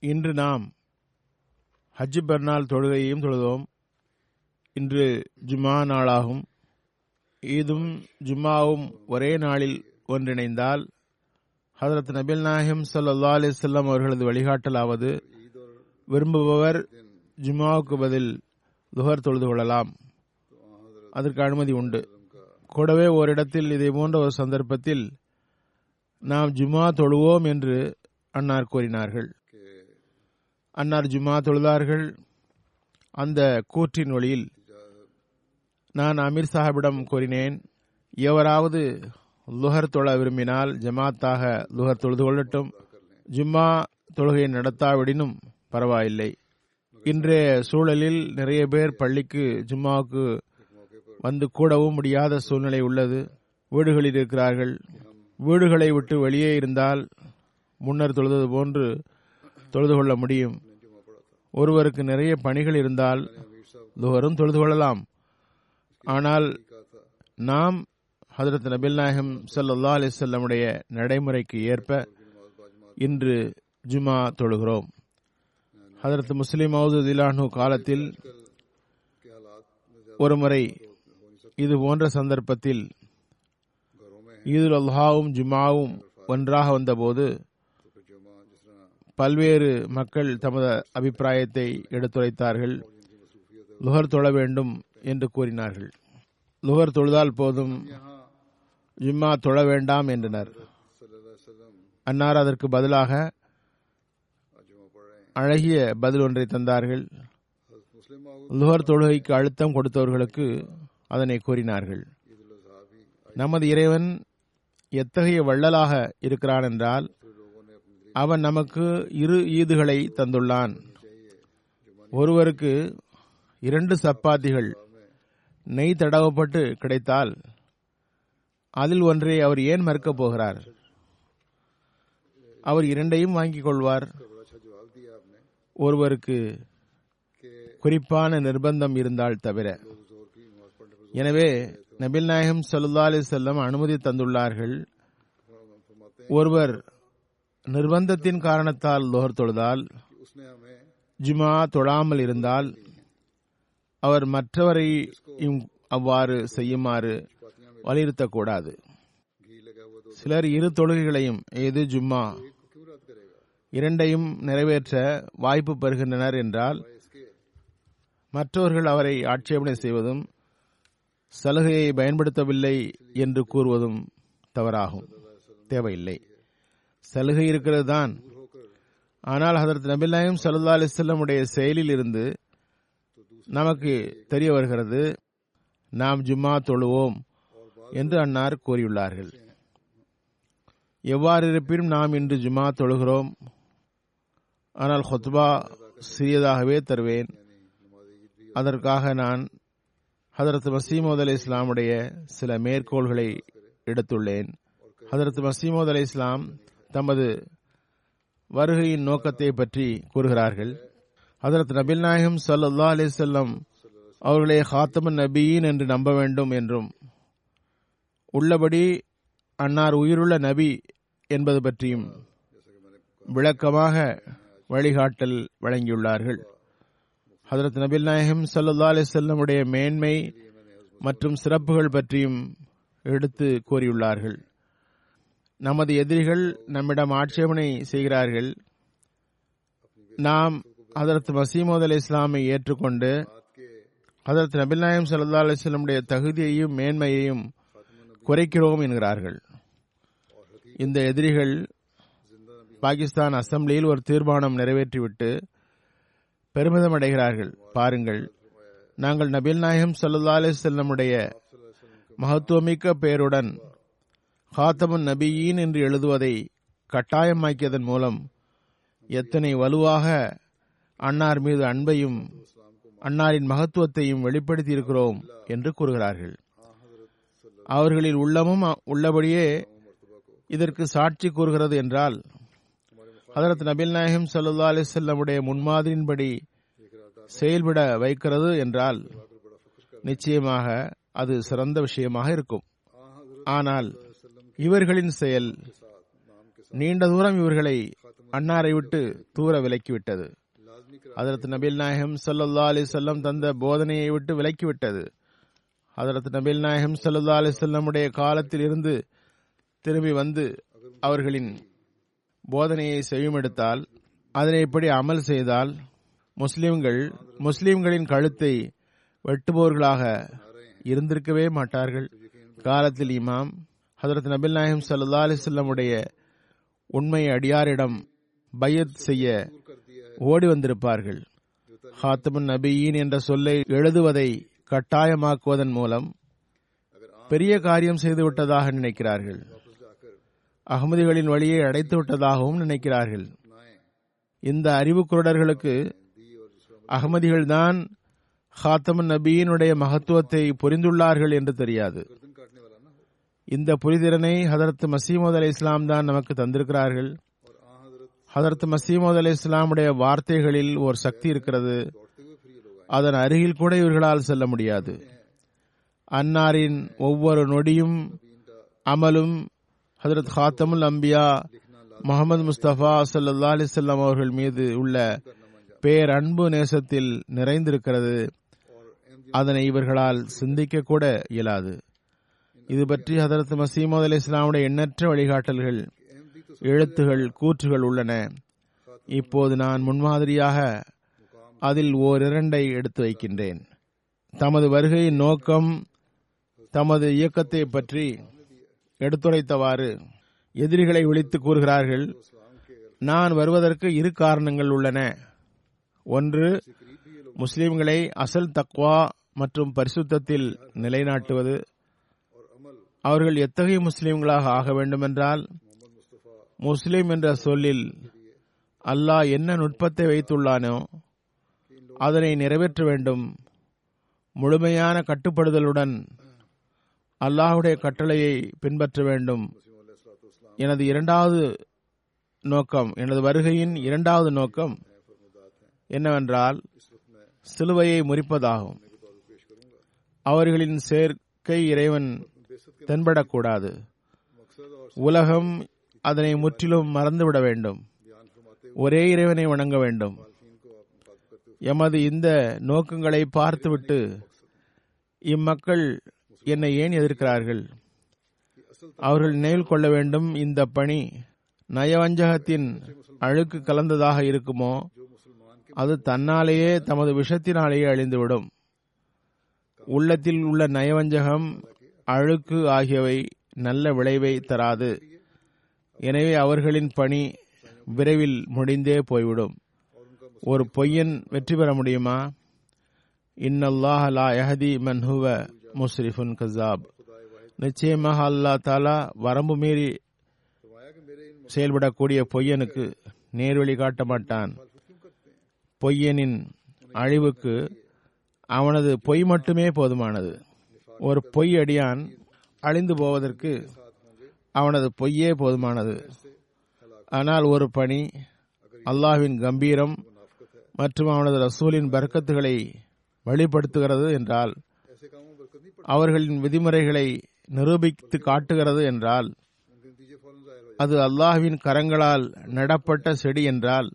இன்று நாம் ஹஜ் பெருநாள் தொழுகையையும் தொழுதோம். இன்று ஜுமா நாளாகும். ஈதும் ஜும்மாவும் ஒரே நாளில் ஒன்றிணைந்தால் ஹதரத் நபில் நாயகம் சல்லா அலிசல்லாம் அவர்களது வழிகாட்டலாவது விரும்புபவர் ஜும்மாவுக்கு பதில் துஹர் தொழுது கொள்ளலாம். அதற்கு அனுமதி உண்டு. கூடவே ஓரிடத்தில் இதை போன்ற ஒரு சந்தர்ப்பத்தில் நாம் ஜுமா தொழுவோம் என்று அன்னார் கூறினார்கள். அன்னார் ஜும்மா தொழுதார்கள். அந்த கூற்றின் வழியில் நான் அமீர் சாஹிபிடம் கூறினேன் எவராவது லுஹர் தொழ விரும்பினால் ஜமாத்தாக லுஹர் தொழுது கொள்ளட்டும். ஜும்மா தொழுகையை நடத்தாவிடினும் பரவாயில்லை. இன்றைய சூழலில் நிறைய பேர் பள்ளிக்கு ஜும்மாவுக்கு வந்து கூடவும் முடியாத சூழ்நிலை உள்ளது. வீடுகளில் இருக்கிறார்கள். வீடுகளை விட்டு வெளியே இருந்தால் முன்னர் தொழுதது போன்று தொழுது கொள்ள முடியும். ஒருவருக்கு நிறைய பணிகள் இருந்தால் துவரும் தொழுது கொள்ளலாம். ஆனால் நாம் ஹதரத் நபில் நாயகம் சல்லா அலிசல்லமுடைய நடைமுறைக்கு ஏற்ப இன்று ஜுமா தொழுகிறோம். ஹதரத் முஸ்லிம் மவுது திலானு காலத்தில் ஒருமுறை இது போன்ற சந்தர்ப்பத்தில் ஈதுல் அல்ஹாவும் ஜுமாவும் ஒன்றாக வந்தபோது பல்வேறு மக்கள் தமது அபிப்பிராயத்தை எடுத்துரைத்தார்கள். லுகர் தொழ வேண்டும் என்று கூறினார்கள். லுகர் தொழுதால் போதும் ஜும்மா தொழ வேண்டாம் என்றனர். அன்னார் அதற்கு பதிலாக அழகிய பதில் ஒன்றை தந்தார்கள். லுகர் தொழுகைக்கு அழுத்தம் கொடுத்தவர்களுக்கு அதனை கூறினார்கள். நமது இறைவன் எத்தகைய வள்ளலாக இருக்கிறான் என்றால் அவன் நமக்கு இரு ஈதுகளை தந்துள்ளான். ஒருவருக்கு இரண்டு சப்பாத்திகள் நெய் தடவப்பட்டு கிடைத்தால் அதில் ஒன்றை அவர் ஏன் மறுக்கப் போகிறார்? அவர் இரண்டையும் வாங்கிக் கொள்வார். ஒருவருக்கு குறிப்பான நிர்பந்தம் இருந்தால் தவிர. எனவே நபில் நாயகம் சல்லா அலி செல்லம் அனுமதி தந்துள்ளார்கள். ஒருவர் நிர்பந்தத்தின் காரணத்தால் லோகர் தொழுதால் ஜுமா தொழாமல் இருந்தால் அவர் மற்றவரையும் அவ்வாறு செய்யுமாறு வலியுறுத்தக்கூடாது. சிலர் இரு தொழுகைகளையும் ஏது ஜும்மா இரண்டையும் நிறைவேற்ற வாய்ப்பு பெறுகின்றனர் என்றால் மற்றவர்கள் அவரை ஆட்சேபனை செய்வதும் சலுகையை பயன்படுத்தவில்லை என்று கூறுவதும் தவறாகும். தேவையில்லை. சலுகை இருக்கிறது தான். ஆனால் ஹதரத் நபில் நாயம் சல்லா அலிஸ்லமுடைய செயலில் இருந்து நமக்கு தெரிய வருகிறது நாம் ஜும்மா தொழுவோம் என்று அன்னார் கூறியுள்ளார்கள். எவ்வாறு இருப்பினும் நாம் இன்று ஜும்மா தொழுகிறோம். ஆனால் ஹொத்பா சிறியதாகவே தருவேன். அதற்காக நான் ஹதரத் மசீமோத் அலி இஸ்லாமுடைய சில மேற்கோள்களை எடுத்துள்ளேன். ஹதரத் மசீமோத் அலி இஸ்லாம் தமது வருகையின் நோக்கத்தை பற்றி கூறுகிறார்கள். ஹதரத் நபில் நாயகம் சல்லா அலிசல்லம் அவர்களே ஹாத்தமன் நபியின் என்று நம்ப வேண்டும் என்றும் உள்ளபடி அன்னார் உயிருள்ள நபி என்பது பற்றியும் விளக்கமாக வழிகாட்டல் வழங்கியுள்ளார்கள். ஹதரத் நபில் நாயகம் சல்லா அலிசல்லமுடைய மேன்மை மற்றும் சிறப்புகள் பற்றியும் எடுத்து கூறியுள்ளார்கள். நமது எதிரிகள் நம்மிடம் ஆட்சேபனை செய்கிறார்கள். நாம் ஹதரத் மசீமோத் அலி இஸ்லாமை ஏற்றுக்கொண்டு ஹதரத் நபில் நாயம் சல்லா அலிஸ்லமுடைய தகுதியையும் மேன்மையையும் குறைக்கிறோம் என்கிறார்கள். இந்த எதிரிகள் பாகிஸ்தான் அசம்பிளியில் ஒரு தீர்மானம் நிறைவேற்றிவிட்டு பெருமிதம் அடைகிறார்கள் பாருங்கள் நாங்கள் நபில் நாயகம் சல்லா அலிசல்லமுடைய மகத்துவமிக்க பெயருடன் ஹாத்தமுன் நபியீன் என்று எழுதுவதை கட்டாயமாக்கியதன் மூலம் எத்தனை வலுவாக அன்னார் மீது அன்பையும் அன்னாரின் மகத்துவத்தையும் வெளிப்படுத்தியிருக்கிறோம் என்று கூறுகிறார்கள். அவர்களில் உள்ளமும் உள்ளபடியே இதற்கு சாட்சி கூறுகிறது என்றால் ஹதரத் நபில் நாயகம் சல்லா அலிசல்லமுடைய முன்மாதிரியின்படி செயல்பட வைக்கிறது என்றால் நிச்சயமாக அது சிறந்த விஷயமாக இருக்கும். ஆனால் இவர்களின் செயல் நீண்ட தூரம் இவர்களை அன்னாரை விட்டு தூர விலக்கிவிட்டது. அதரத் நபில் நாயகம் சல்லா அலி சொல்லம் தந்த போதனையை விட்டு விலக்கிவிட்டது. அதரத் நபில் நாயகம் சல்லா அலி சொல்லமுடைய காலத்தில் இருந்து திரும்பி வந்து அவர்களின் போதனையை செவிமெடுத்தால் அதனை இப்படி அமல் செய்தால் முஸ்லிம்கள் முஸ்லிம்களின் கழுத்தை வெட்டுபவர்களாக இருந்திருக்கவே மாட்டார்கள். காலத்தில் இமாம் ஹதரத் நபில் நாயகம் சல்லா அலிசல்லமுடைய உண்மை அடியாரிடம் பையத் செய்ய ஓடி வந்திருப்பார்கள். ஹாத்தமுன் நபியின் என்ற சொல்லை எழுதுவதை கட்டாயமாக்குவதன் மூலம் பெரிய காரியம் செய்துவிட்டதாக நினைக்கிறார்கள். அகமதிகளின் வழியை அடைத்து விட்டதாகவும் நினைக்கிறார்கள். இந்த அறிவு குருடர்களுக்கு அகமதிகள்தான் ஹாத்தமன் நபியினுடைய மகத்துவத்தை புரிந்துள்ளார்கள் என்று தெரியாது. இந்த புரிதிறனை ஹதரத் மசீமோத் அலி இஸ்லாம் தான் நமக்கு தந்திருக்கிறார்கள். ஹதரத் மசீமோத் அலி இஸ்லாமுடைய வார்த்தைகளில் ஒரு சக்தி இருக்கிறது. அதன் அருகில் கூட இவர்களால் செல்ல முடியாது. அன்னாரின் ஒவ்வொரு நொடியும் அமலும் ஹதரத் ஹாத்தமுல் அம்பியா முகமது முஸ்தபா சல்லா அலிசல்லாம் அவர்கள் மீது உள்ள பேரன்பு நேசத்தில் நிறைந்திருக்கிறது. அதனை இவர்களால் சிந்திக்க கூட இயலாது. இது பற்றி ஹதரத் மசீமது அலி இஸ்லாமுடைய எண்ணற்ற வழிகாட்டல்கள் எழுத்துகள் கூற்றுகள் உள்ளன. இப்போது நான் முன்மாதிரியாக அதில் ஓரிரண்டை எடுத்து வைக்கின்றேன். தமது வருகையின் நோக்கம் தமது இயக்கத்தை பற்றி எடுத்துரைத்தவாறு எதிரிகளை விழித்து கூறுகிறார்கள் நான் வருவதற்கு இரு காரணங்கள் உள்ளன. ஒன்று முஸ்லிம்களை அசல் தக்வா மற்றும் பரிசுத்தத்தில் நிலைநாட்டுவது. அவர்கள் எத்தகைய முஸ்லிம்களாக ஆக வேண்டுமென்றால் முஸ்லிம் என்ற சொல்லில் அல்லாஹ் என்ன நுட்பத்தை வைத்துள்ளானோ அதனை நிறைவேற்ற வேண்டும். முழுமையான கட்டுப்படுதலுடன் அல்லாஹுடைய கட்டளையை பின்பற்ற வேண்டும். எனது இரண்டாவது நோக்கம் எனது வருகையின் இரண்டாவது நோக்கம் என்னவென்றால் சிலுவையை முறிப்பதாகும். அவர்களின் சேர்க்கை இறைவன் தென்படக்கூடாது. உலகம் அதனை முற்றிலும் மறந்துவிட வேண்டும். ஒரே இறைவனை வணங்க வேண்டும். எமது இந்த நோக்கங்களை பார்த்துவிட்டு இம்மக்கள் என்னை ஏன் எதிர்க்கிறார்கள்? அவர்கள் நினைவில் கொள்ள வேண்டும் இந்த பணி நயவஞ்சகத்தின் அழுக்கு கலந்ததாக இருக்குமோ? அது தன்னாலேயே தமது விஷத்தினாலேயே அழிந்துவிடும். உள்ளத்தில் உள்ள நயவஞ்சகம் அழுக்கு ஆகியவை நல்ல விளைவை தராது. எனவே அவர்களின் பணி விரைவில் முடிந்தே போய்விடும். ஒரு பொய்யன் வெற்றி பெற முடியுமா? இன்னல்லாஹ் லா யஹதி முஸ்ரிஃபுன் கசாப் நிச்சயமாக அல்லா தாலா வரம்பு மீறி செயல்படக்கூடிய பொய்யனுக்கு நேர்வழி காட்ட மாட்டான் பொய்யனின் அழிவுக்கு அவனது பொய் மட்டுமே போதுமானது ஒரு பொய் அடியான் அழிந்து போவதற்கு அவனது பொய்யே போதுமானது ஆனால் ஒரு பணி அல்லாஹ்வின் கம்பீரம் மற்றும் அவனது ரசூலின் பர்க்கத்துகளை வெளிப்படுத்துகிறது என்றால் அவர்களின் விதிமுறைகளை நிரூபித்து காட்டுகிறது என்றால் அது அல்லாஹ்வின் கரங்களால் நடப்பட்ட செடி என்றால்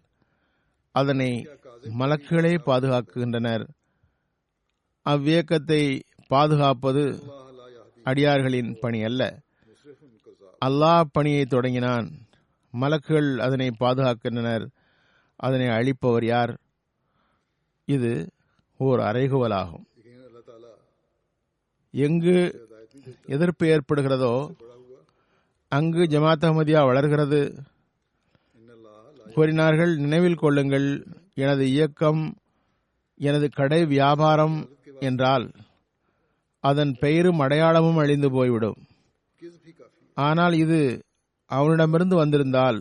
அதனை மலக்குகளே பாதுகாக்கின்றனர் அவ்வியக்கத்தை பாதுகாப்பது அடியார்களின் பணி அல்ல. அல்லாஹ் பணியை தொடங்கினான். மலக்குகள் அதனை பாதுகாக்கின்றனர். அதனை அழிப்பவர் யார்? இது ஓர் அறைகுவலாகும். எங்கு எதிர்ப்பு ஏற்படுகிறதோ அங்கு ஜமாத் அஹமதியா வளர்கிறது. கூறினார்கள் நினைவில் கொள்ளுங்கள் எனது இயக்கம் எனது கடை வியாபாரம் என்றால் அதன் பெயரும் அடையாளமும் அழிந்து போய்விடும். ஆனால் இது அவனிடமிருந்து வந்திருந்தால்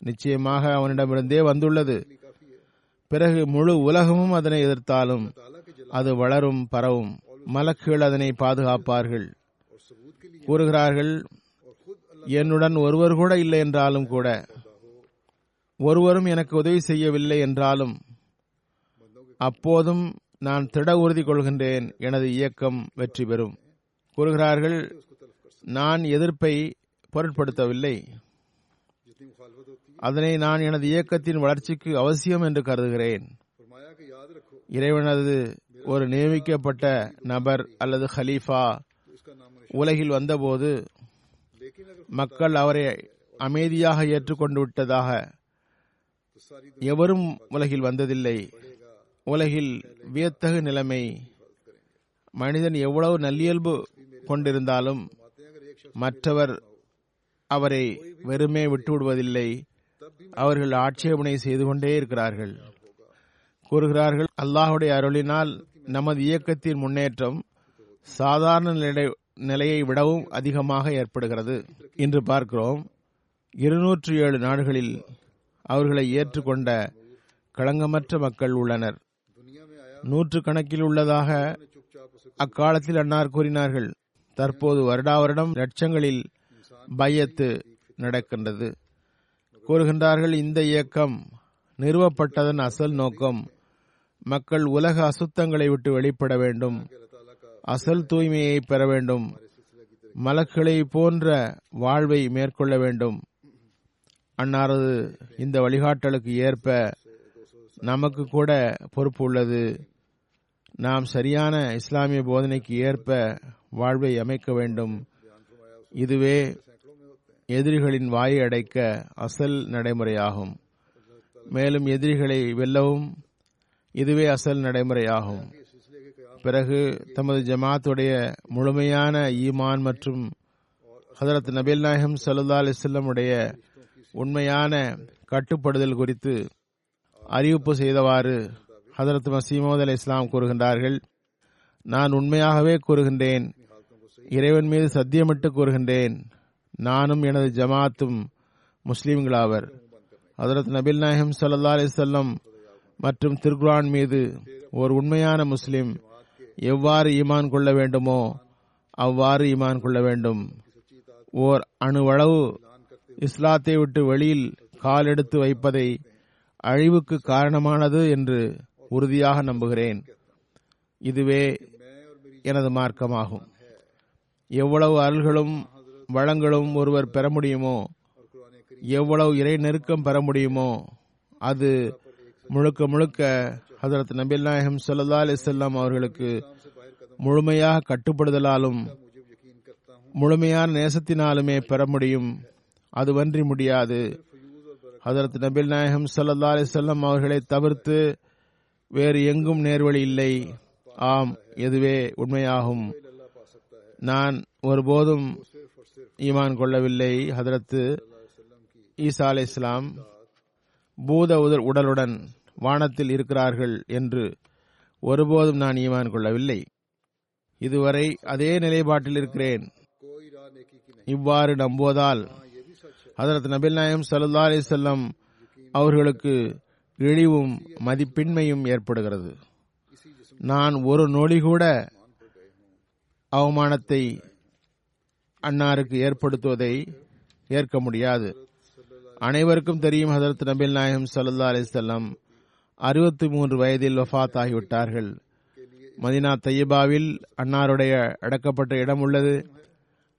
நிச்சயமாக அவனிடமிருந்தே வந்துள்ளது. பிறகு முழு உலகமும் அதனை எதிர்த்தாலும் அது வளரும் பரவும். மலக்குகள் அதனை பாதுகாப்பார்கள். கூறுகிறார்கள் என்னுடன் ஒருவர் கூட இல்லை என்றாலும் கூட ஒருவரும் எனக்கு உதவி செய்யவில்லை என்றாலும் அப்போதும் நான் திட உறுதி கொள்கின்றேன் எனது இயக்கம் வெற்றி பெறும். கூறுகிறார்கள் நான் எதிர்ப்பை பொருட்படுத்தவில்லை. அதனை நான் எனது இயக்கத்தின் வளர்ச்சிக்கு அவசியம் என்று கருதுகிறேன். இறைவனது ஒரு நியமிக்கப்பட்ட நபர் அல்லது ஹலீஃபா உலகில் வந்தபோது மக்கள் அவரை அமைதியாக ஏற்றுக்கொண்டு விட்டதாக எவரும் உலகில் வந்ததில்லை. உலகில் வியத்தகு நிலைமை. மனிதன் எவ்வளவு நல்லியல்பு கொண்டிருந்தாலும் மற்றவர் அவரை வெறுமே விட்டுவிடுவதில்லை. அவர்கள் ஆட்சேபனை செய்து கொண்டே இருக்கிறார்கள். கூறுகிறார்கள் அல்லாஹுடைய அருளினால் நமது இயக்கத்தின் முன்னேற்றம் சாதாரண நிலை நிலையை விடவும் அதிகமாக ஏற்படுகிறது. என்று பார்க்கிறோம் இருநூற்றி ஏழு நாடுகளில் அவர்களை ஏற்றுக்கொண்ட களங்கமற்ற மக்கள் உள்ளனர். நூற்று கணக்கில் உள்ளதாக அக்காலத்தில் அன்னார் கூறினார்கள். தற்போது வருடாவருடம் லட்சங்களில் பயத்து நடக்கின்றது. கூறுகின்றார்கள் இந்த இயக்கம் நிறுவப்பட்டதன் அசல் நோக்கம் மக்கள் உலக அசுத்தங்களை விட்டு வெளிப்பட வேண்டும். அசல் தூய்மையை பெற வேண்டும். மலக்களை போன்ற வாழ்வை மேற்கொள்ள வேண்டும். அன்னாரது இந்த வழிகாட்டலுக்கு ஏற்ப நமக்கு கூட பொறுப்பு உள்ளது. நாம் சரியான இஸ்லாமிய போதனைக்கு ஏற்ப வாழ்வை அமைக்க வேண்டும். இதுவே எதிரிகளின் வாயை அடைக்க அசல் நடைமுறையாகும். மேலும் எதிரிகளை வெல்லவும் இதுவே அசல் நடைமுறையாகும். பிறகு தமது ஜமாத்துடைய முழுமையான ஈமான் மற்றும் ஹதரத் நபில் நாயகம் சல்லா அலிஸ்லம் உடைய உண்மையான கட்டுப்படுதல் குறித்து அறிவிப்பு செய்தவாறு ஹதரத் மசீமோத் அலி இஸ்லாம் கூறுகின்றார்கள். நான் உண்மையாகவே கூறுகின்றேன். இறைவன் மீது சத்தியமிட்டு கூறுகின்றேன். நானும் எனது ஜமாத்தும் முஸ்லீம்களாவர் ஹதரத் நபில் நாயகம் சல்லா அலிசல்லம் மற்றும் திருக்குரான் மீது ஒரு உண்மையான முஸ்லிம் எவ்வாறு ஈமான் கொள்ள வேண்டுமோ அவ்வாறு ஈமான் கொள்ள வேண்டும். ஓர் அணுவளவு இஸ்லாத்தை விட்டு வெளியில் கால் எடுத்து வைப்பதை அழிவுக்கு காரணமானது என்று உறுதியாக நம்புகிறேன். இதுவே எனது மார்க்கமாகும். எவ்வளவு அருள்களும் வளங்களும் ஒருவர் பெற முடியுமோ எவ்வளவு இறை நெருக்கம் பெற முடியுமோ அது முழுக்க முழுக்க ஹசரத் நபில் நாயகம் சல்லா அலிசல்லாம் அவர்களுக்கு முழுமையாக கட்டுப்படுதலாலும் முழுமையான நேசத்தினாலுமே பெற முடியும். அதுவன்றி முடியாது. ஹசரத் நபில் நாயகம் சல்லா அலிசல்லம் அவர்களை தவிர்த்து வேறு எங்கும் நேர்வழி இல்லை. ஆம் எதுவே உண்மையாகும். நான் ஒருபோதும் ஈமான் கொள்ளவில்லை. ஹதரத்து ஈசா அலை இஸ்லாம் பூத உதர் உடலுடன் வானத்தில் இருக்கிறார்கள் என்று ஒருபோதும் நான் ஈமான் கொள்ளவில்லை. இதுவரை அதே நிலைப்பாட்டில் இருக்கிறேன். இவ்வாறு நம்புவதால் அதரத் நபில் நாயம் சல்லா அலி செல்லம் அவர்களுக்கு இழிவும் மதிப்பின்மையும் ஏற்படுகிறது. நான் ஒரு நொழி கூட அவமானத்தை அன்னாருக்கு ஏற்படுத்துவதை ஏற்க முடியாது. அனைவருக்கும் தெரியும் ஹதரத் நபில் நாயகம் சல்லா அலிசல்லாம் அறுபத்தி மூன்று வயதில் வஃத் ஆகிவிட்டார்கள் மதினா தையபாவில் அன்னாருடைய அடக்கப்பட்ட இடம் உள்ளது.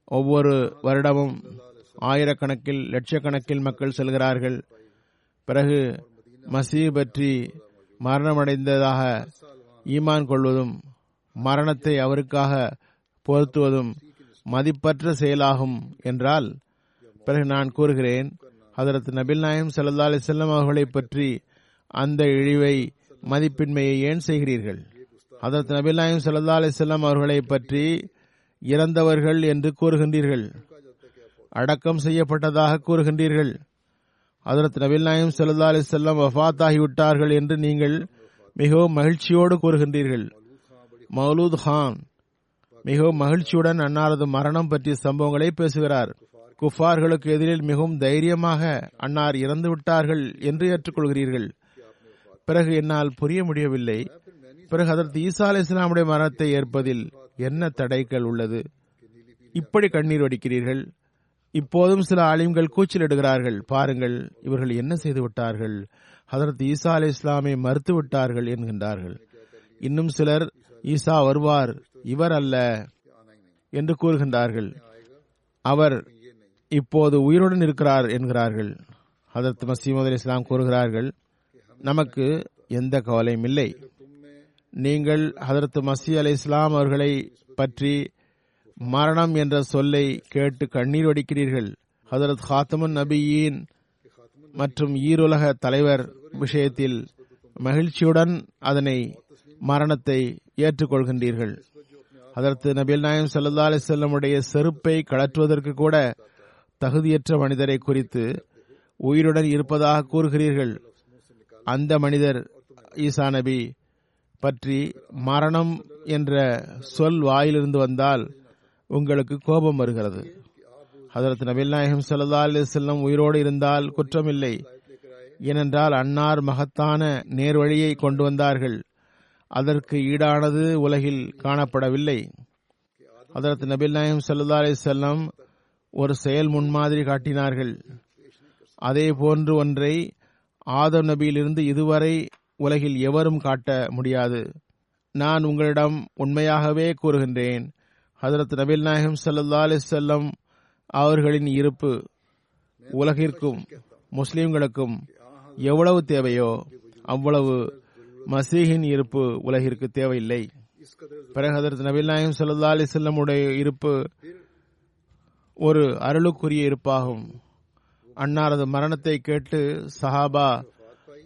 ஒவ்வொரு வருடமும் ஆயிரக்கணக்கில் லட்சக்கணக்கில் மக்கள் செல்கிறார்கள். பிறகு மசீ பற்றி மரணமடைந்ததாக ஈமான் கொள்வதும் மரணத்தை அவருக்காக பொருத்துவதும் மதிப்பற்ற செயலாகும் என்றால் பிறகு நான் கூறுகிறேன் ஹதரத் நபில் நாயம் சல்லா அலிசல்லம் அவர்களை பற்றி அந்த இழிவை மதிப்பின்மையை ஏன் செய்கிறீர்கள்? ஹதரத் நபில் நாயம் சல்லா அலிசல்லம் அவர்களை பற்றி இறந்தவர்கள் என்று கூறுகின்றீர்கள். அடக்கம் செய்யப்பட்டதாக கூறுகின்றீர்கள். ஹதரத் நபில் நாயம் சல்லா அலி செல்லம் வஃத்தாகிவிட்டார்கள் என்று நீங்கள் மிகவும் மகிழ்ச்சியோடு கூறுகின்றீர்கள். மௌலூத் கான் மிகவும் மகிழ்ச்சியுடன் அன்னாரது மரணம் பற்றிய சம்பவங்களை பேசுகிறார். குஃபார்களுக்கு எதிரில் மிகவும் தைரியமாக அன்னார் இறந்து விட்டார்கள் என்று ஏற்றுக்கொள்கிறீர்கள். பிறகு என்னால் புரிய முடியவில்லை. பிறகு அதற்கு ஈசா அலி இஸ்லாமுடைய மரணத்தை ஏற்பதில் என்ன தடைகள் உள்ளது? இப்படி கண்ணீர் வடிக்கிறீர்கள். இப்போதும் சில ஆலிம்கள் கூச்சலிடுகிறார்கள் பாருங்கள் இவர்கள் என்ன செய்து விட்டார்கள்? ஹதரத் ஈசா அலி இஸ்லாமை மறுத்து விட்டார்கள் என்கின்றார்கள். இன்னும் சிலர் ஈசா வருவார் இவர் அல்ல என்று கூறுகின்றார்கள். அவர் இப்போது உயிருடன் இருக்கிறார் என்கிறார்கள். ஹதரத் மசீமது அலி இஸ்லாம் கூறுகிறார்கள் நமக்கு எந்த கவலையும் இல்லை. நீங்கள் ஹதரத் மசி அலி இஸ்லாம் அவர்களை பற்றி மரணம் என்ற சொல்லை கேட்டு கண்ணீர் வடிக்கிறீர்கள். ஹதரத் ஹாத்தமுன் நபியின் மற்றும் ஈருலக தலைவர் விஷயத்தில் மகிழ்ச்சியுடன் அதனை மரணத்தை ஏற்றுக்கொள்கின்றீர்கள். அதற்கு நபில் நாயம் சல்லா அலிசல்லமுடைய செருப்பை கழற்றுவதற்கு கூட தகுதியற்ற மனிதரை குறித்து உயிருடன் இருப்பதாக கூறுகிறீர்கள். அந்த மனிதர் ஈசா நபி பற்றி மரணம் என்ற சொல் வாயிலிருந்து வந்தால் உங்களுக்கு கோபம் வருகிறது. ஹதரத் நபில் நாயகம் சல்லா அலிசல்லம் உயிரோடு இருந்தால் குற்றமில்லை. ஏனென்றால் அன்னார் மகத்தான நேர்வழியை கொண்டு வந்தார்கள். அதற்கு ஈடானது உலகில் காணப்படவில்லை. அதற்கு நபில் நாயகம் சல்லா அலி செல்லம் ஒரு செயல் முன்மாதிரி காட்டினார்கள். அதே போன்று ஒன்றை ஆதம் நபியிலிருந்து இதுவரை உலகில் எவரும் காட்ட முடியாது. நான் உங்களிடம் உண்மையாகவே கூறுகின்றேன். ஹசரத் நபில் நாயகம் சல்லா அலிசல்லம் அவர்களின் இருப்பு உலகிற்கும் முஸ்லிம்களுக்கும் எவ்வளவு தேவையோ அவ்வளவு மசீஹின் இருப்பு உலகிற்கு தேவையில்லை. பிறகு ஹதரத் நபில் நாயம் சல்லா அலிசல்லமுடைய இருப்பு ஒரு அருளுக்குரிய இருப்பாகும். அன்னாரது மரணத்தை கேட்டு சஹாபா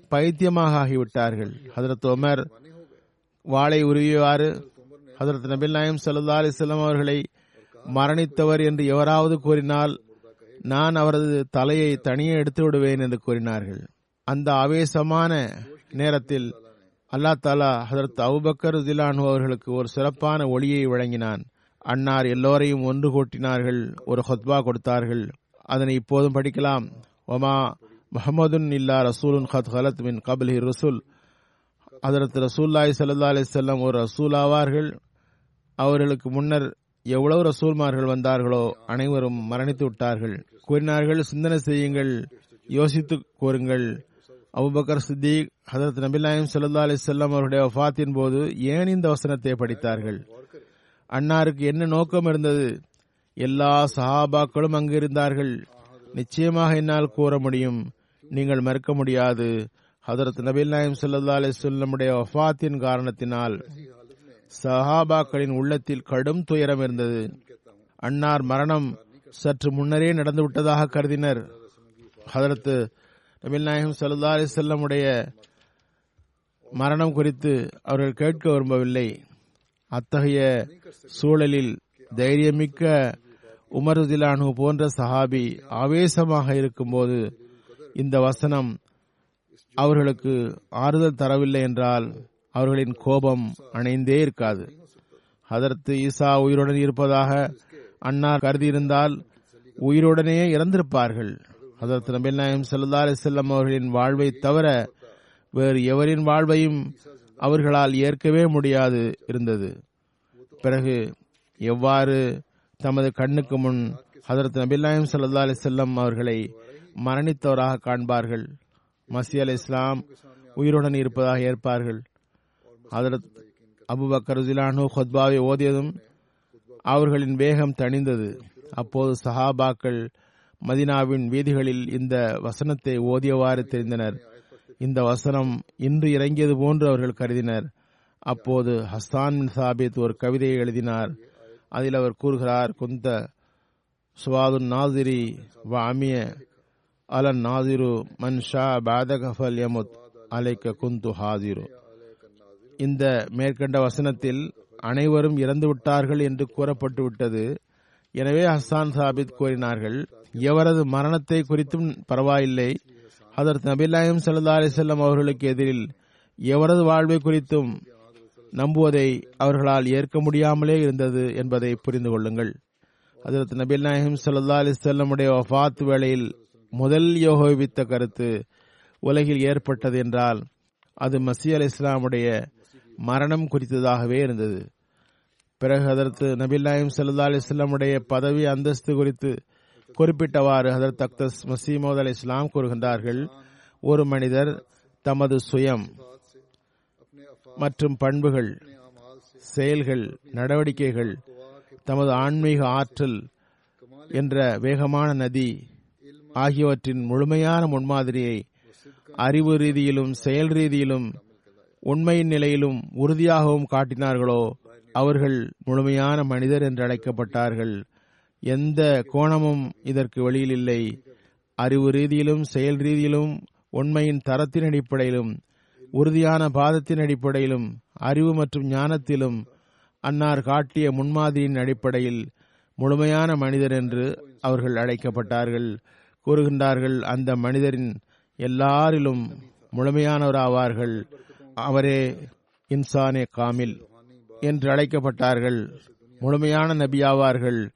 பைத்தியமாக ஆகிவிட்டார்கள். ஹதரத் உமர் வாளை உருவியவாறு ஹதரத் நபில் நாயம் சல்லா அலி அவர்களை மரணித்தவர் என்று எவராவது கூறினால் நான் அவரது தலையை தனியே எடுத்து விடுவேன் என்று கூறினார்கள். அந்த ஆவேசமான நேரத்தில் அல்லா தாலா ஹதரத் அவுபக்கர் ஜிலானு அவர்களுக்கு ஒரு சிறப்பான ஒளியை வழங்கினான். அன்னார் எல்லோரையும் ஒன்று கூட்டினார்கள் ஒரு ஹொத்பா கொடுத்தார்கள். அதனை இப்போதும் படிக்கலாம். ஒமா முகமதுன் இல்லா ரசூலுன் ஹத் ஹலத் மின் கபில் ரசூல் ஹதரத் ரசூல்லாய் சல்லா அலிசல்லாம் ஒரு ரசூல் ஆவார்கள். அவர்களுக்கு முன்னர் எவ்வளவு ரசூல்மார்கள் வந்தார்களோ அனைவரும் மரணித்து விட்டார்கள். கூறினார்கள் சிந்தனை செய்யுங்கள் யோசித்து கூறுங்கள். அபுபக்கர் சித்திக் ஹதரத் நபிலாயம் சல்லா அலி செல்லம் அவருடைய வஃத்தின் போது ஏன் இந்த வசனத்தை படித்தார்கள்? அன்னாருக்கு என்ன நோக்கம் இருந்தது? எல்லா சஹாபாக்களும் அங்கு இருந்தார்கள். நிச்சயமாக என்னால் கூற முடியும். நீங்கள் மறுக்க முடியாது. ஹதரத் நபில் நாயம் சல்லா அலி சொல்லமுடைய வஃத்தின் காரணத்தினால் சஹாபாக்களின் உள்ளத்தில் கடும் துயரம் இருந்தது. அன்னார் மரணம் சற்று முன்னரே நடந்துவிட்டதாக கருதினர். ஹதரத் நபில் நாயகம் சல்லா அலி செல்லமுடைய மரணம் குறித்து அவர்கள் கேட்க விரும்பவில்லை. அத்தகைய சூழலில் தைரியமிக்க உமருதிலானு போன்ற சஹாபி ஆவேசமாக இருக்கும்போது இந்த வசனம் அவர்களுக்கு ஆறுதல் தரவில்லை என்றால் அவர்களின் கோபம் அணைந்தே இருக்காது. அதற்கு ஈசா உயிருடன் இருப்பதாக அன்னார் கருதியிருந்தால் உயிருடனே இறந்திருப்பார்கள். அதற்கு நபில் நாயம் சல்லா செல்லம் அவர்களின் வாழ்வை தவிர வேறு எவரின் வாழ்வையும் அவர்களால் ஏற்கவே முடியாது இருந்தது. பிறகு எவ்வாறு தமது கண்ணுக்கு முன் ஹதரத் நபில்லாயம் சல்லா அலி செல்லம் அவர்களை மரணித்தவராக காண்பார்கள்? மசி அலி இஸ்லாம் உயிருடன் இருப்பதாக ஏற்பார்கள். ஹதரத் அபுபக்கர் ஜிலானு ஹொத்பாவை ஓதியதும் அவர்களின் வேகம் தணிந்தது. அப்போது சஹாபாக்கள் மதினாவின் வீதிகளில் இந்த வசனத்தை ஓதியவாறு தெரிந்தனர். இந்த வசனம் இன்று இறங்கியது போன்று அவர்கள் கருதினர். அப்போது ஹஸ்தான் பின் சாபித் ஒரு கவிதையை எழுதினார். அதில் அவர் கூறுகிறார் குந்த சுவாது நாதிரி வாமிய அலன் நாதிரு மன் ஷா பாதகஃபல் யமுத் அலைக்க குந்து ஹாதிரு. இந்த மேற்கண்ட வசனத்தில் அனைவரும் இறந்து விட்டார்கள் என்று கூறப்பட்டு விட்டது. எனவே ஹஸ்தான் சாபித் கூறினார்கள் எவரது மரணத்தை குறித்தும் பரவாயில்லை. அதற்கு நபில்லாயம் சல்லா அலிசல்லம் அவர்களுக்கு எதிரில் எவரது வாழ்வை குறித்தும் நம்புவதை அவர்களால் ஏற்க முடியாமலே இருந்தது என்பதை புரிந்து கொள்ளுங்கள். அதற்கு நபில் நாயகம் சல்லா அலிசல்லமுடைய வஃத் வேளையில் முதல் யோகோவித்த கருத்து உலகில் ஏற்பட்டது என்றால் அது மசி அலி இஸ்லாமுடைய மரணம் குறித்ததாகவே இருந்தது. பிறகு அதற்கு நபில்லாயும் சல்லா அலிஸ்லாமுடைய பதவி அந்தஸ்து குறித்து குறிப்பிட்டவாறு ஹதரத் அக்தஸ் மசீமோத் அலி இஸ்லாம் கூறுகின்றார்கள் ஒரு மனிதர் தமது சுயம் மற்றும் பண்புகள் செயல்கள் நடவடிக்கைகள் தமது ஆன்மீக ஆற்றல் என்ற வேகமான நதி ஆகியவற்றின் முழுமையான முன்மாதிரியை அறிவு ரீதியிலும் செயல் ரீதியிலும் உண்மையின் நிலையிலும் உறுதியாகவும் காட்டினார்களோ அவர்கள் முழுமையான மனிதர் என்று அழைக்கப்பட்டார்கள் எந்த கோணமும் இதற்கு வெளியில் இல்லை. அறிவு ரீதியிலும் செயல் ரீதியிலும் உண்மையின் தரத்தின் அடிப்படையிலும் உறுதியான பாதத்தின் அடிப்படையிலும் அறிவு மற்றும் ஞானத்திலும் அன்னார் காட்டிய முன்மாதிரியின் அடிப்படையில் முழுமையான மனிதர் என்று அவர்கள் அழைக்கப்பட்டார்கள். கூறுகின்றார்கள் அந்த மனிதரின் எல்லாரிலும் முழுமையானவராவார்கள். அவரே இன்சானே காமில் என்று அழைக்கப்பட்டார்கள். முழுமையான நபியாவார்கள்.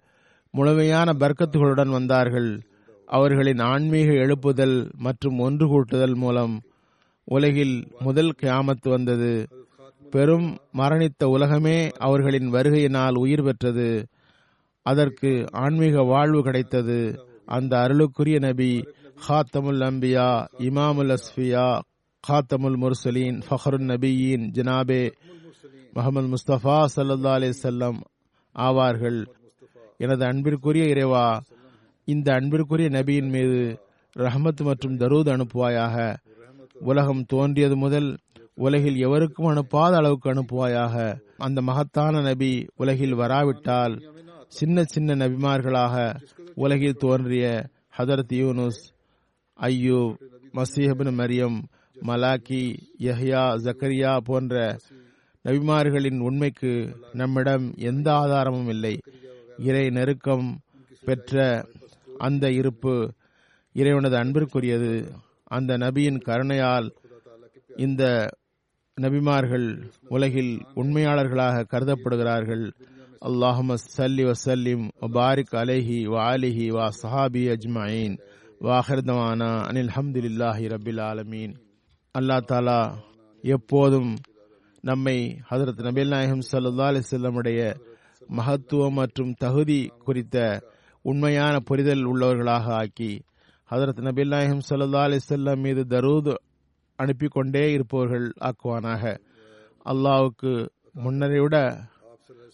முழுமையான பர்க்கத்துகளுடன் வந்தார்கள். அவர்களின் ஆன்மீக எழுப்புதல் மற்றும் ஒன்று கூட்டுதல் மூலம் உலகில் முதல் கியாமத்து வந்தது. பெரும் மரணித்த உலகமே அவர்களின் வருகையினால் உயிர் பெற்றது. அதற்கு ஆன்மீக வாழ்வு கிடைத்தது. அந்த அருளுக்குரிய நபி ஹாத்தமுல் அம்பியா இமாமுல் அஸ்ஃபியா ஹாத்தமுல் முர்சலீன் ஃபஹருன் நபியின் ஜினாபே முகமது முஸ்தபா சல்லா அலி செல்லம் ஆவார்கள். எனது அன்பிற்குரிய இறைவா இந்த அன்பிற்குரிய நபியின் மீது ரஹமத் மற்றும் தரூத் அனுப்புவாயாக. உலகம் தோன்றியது முதல் உலகில் எவருக்கும் அனுப்பாத அளவுக்கு அனுப்புவாயாக. அந்த மகத்தான நபி உலகில் வராவிட்டால் சின்ன சின்ன நபிமார்களாக உலகில் தோன்றிய ஹதரத் யூனுஸ் ஐயூப் மசீஹபின் மரியம் மலாக்கி யஹ்யா ஜக்கரியா போன்ற நபிமார்களின் உண்மைக்கு நம்மிடம் எந்த ஆதாரமும் இல்லை. இறை நெருக்கம் பெற்ற அந்த இருப்பு இறைவனது அன்பிற்குரியது. அந்த நபியின் கருணையால் இந்த நபிமார்கள் உலகில் உண்மையாளர்களாக கருதப்படுகிறார்கள். அல்லாஹம சல்லி வசல்லிம் பாரிக் அலேஹி வாலிஹி வா சஹாபி அஜ்மாயின். வாஹர்தவானா அனில் ஹம்துலில்லாஹி ரபில் ஆலமீன். அல்லா தாலா எப்போதும் நம்மை ஹதரத் நபில் நாயகம் சல்லா அலிசல்லமுடைய மகத்துவம் மற்றும் தகுதி குறித்த உண்மையான புரிதல் உள்ளவர்களாக ஆக்கி ஹதரத் நபில்லாஹிம் நாயகம் சல்லா அலிசல்லம் மீது தரூத் அனுப்பி கொண்டே இருப்பவர்கள் ஆக்குவானாக. அல்லாவுக்கு முன்னரை விட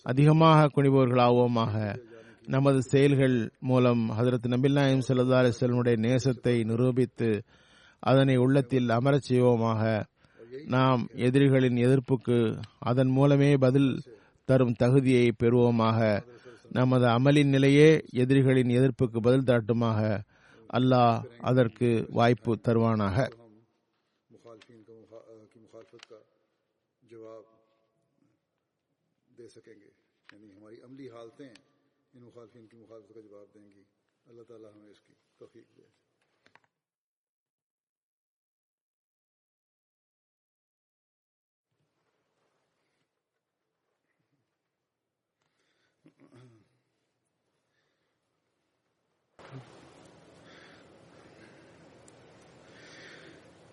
அதிகமாக குனிபவர்களாவோமாக நமது செயல்கள் மூலம் ஹதரத் நபில் நாயம் சல்லா அலிஸ்லமுடைய நேசத்தை நிரூபித்து அதனை உள்ளத்தில் அமரச் செய்வோமாக. நாம் எதிரிகளின் எதிர்ப்புக்கு அதன் மூலமே பதில் தரும் தகுதியை பெறுவோமாக நமது அமலின் நிலையே எதிரிகளின் எதிர்ப்புக்கு பதில் தாட்டுமாக அல்லாஹ் அதற்கு வாய்ப்பு தருவானாக ہماری عملی حالتیں ان مخالفین کی مخالفت کا جواب دیں گی اللہ تعالیٰ ہمیں اس کی توفیق دے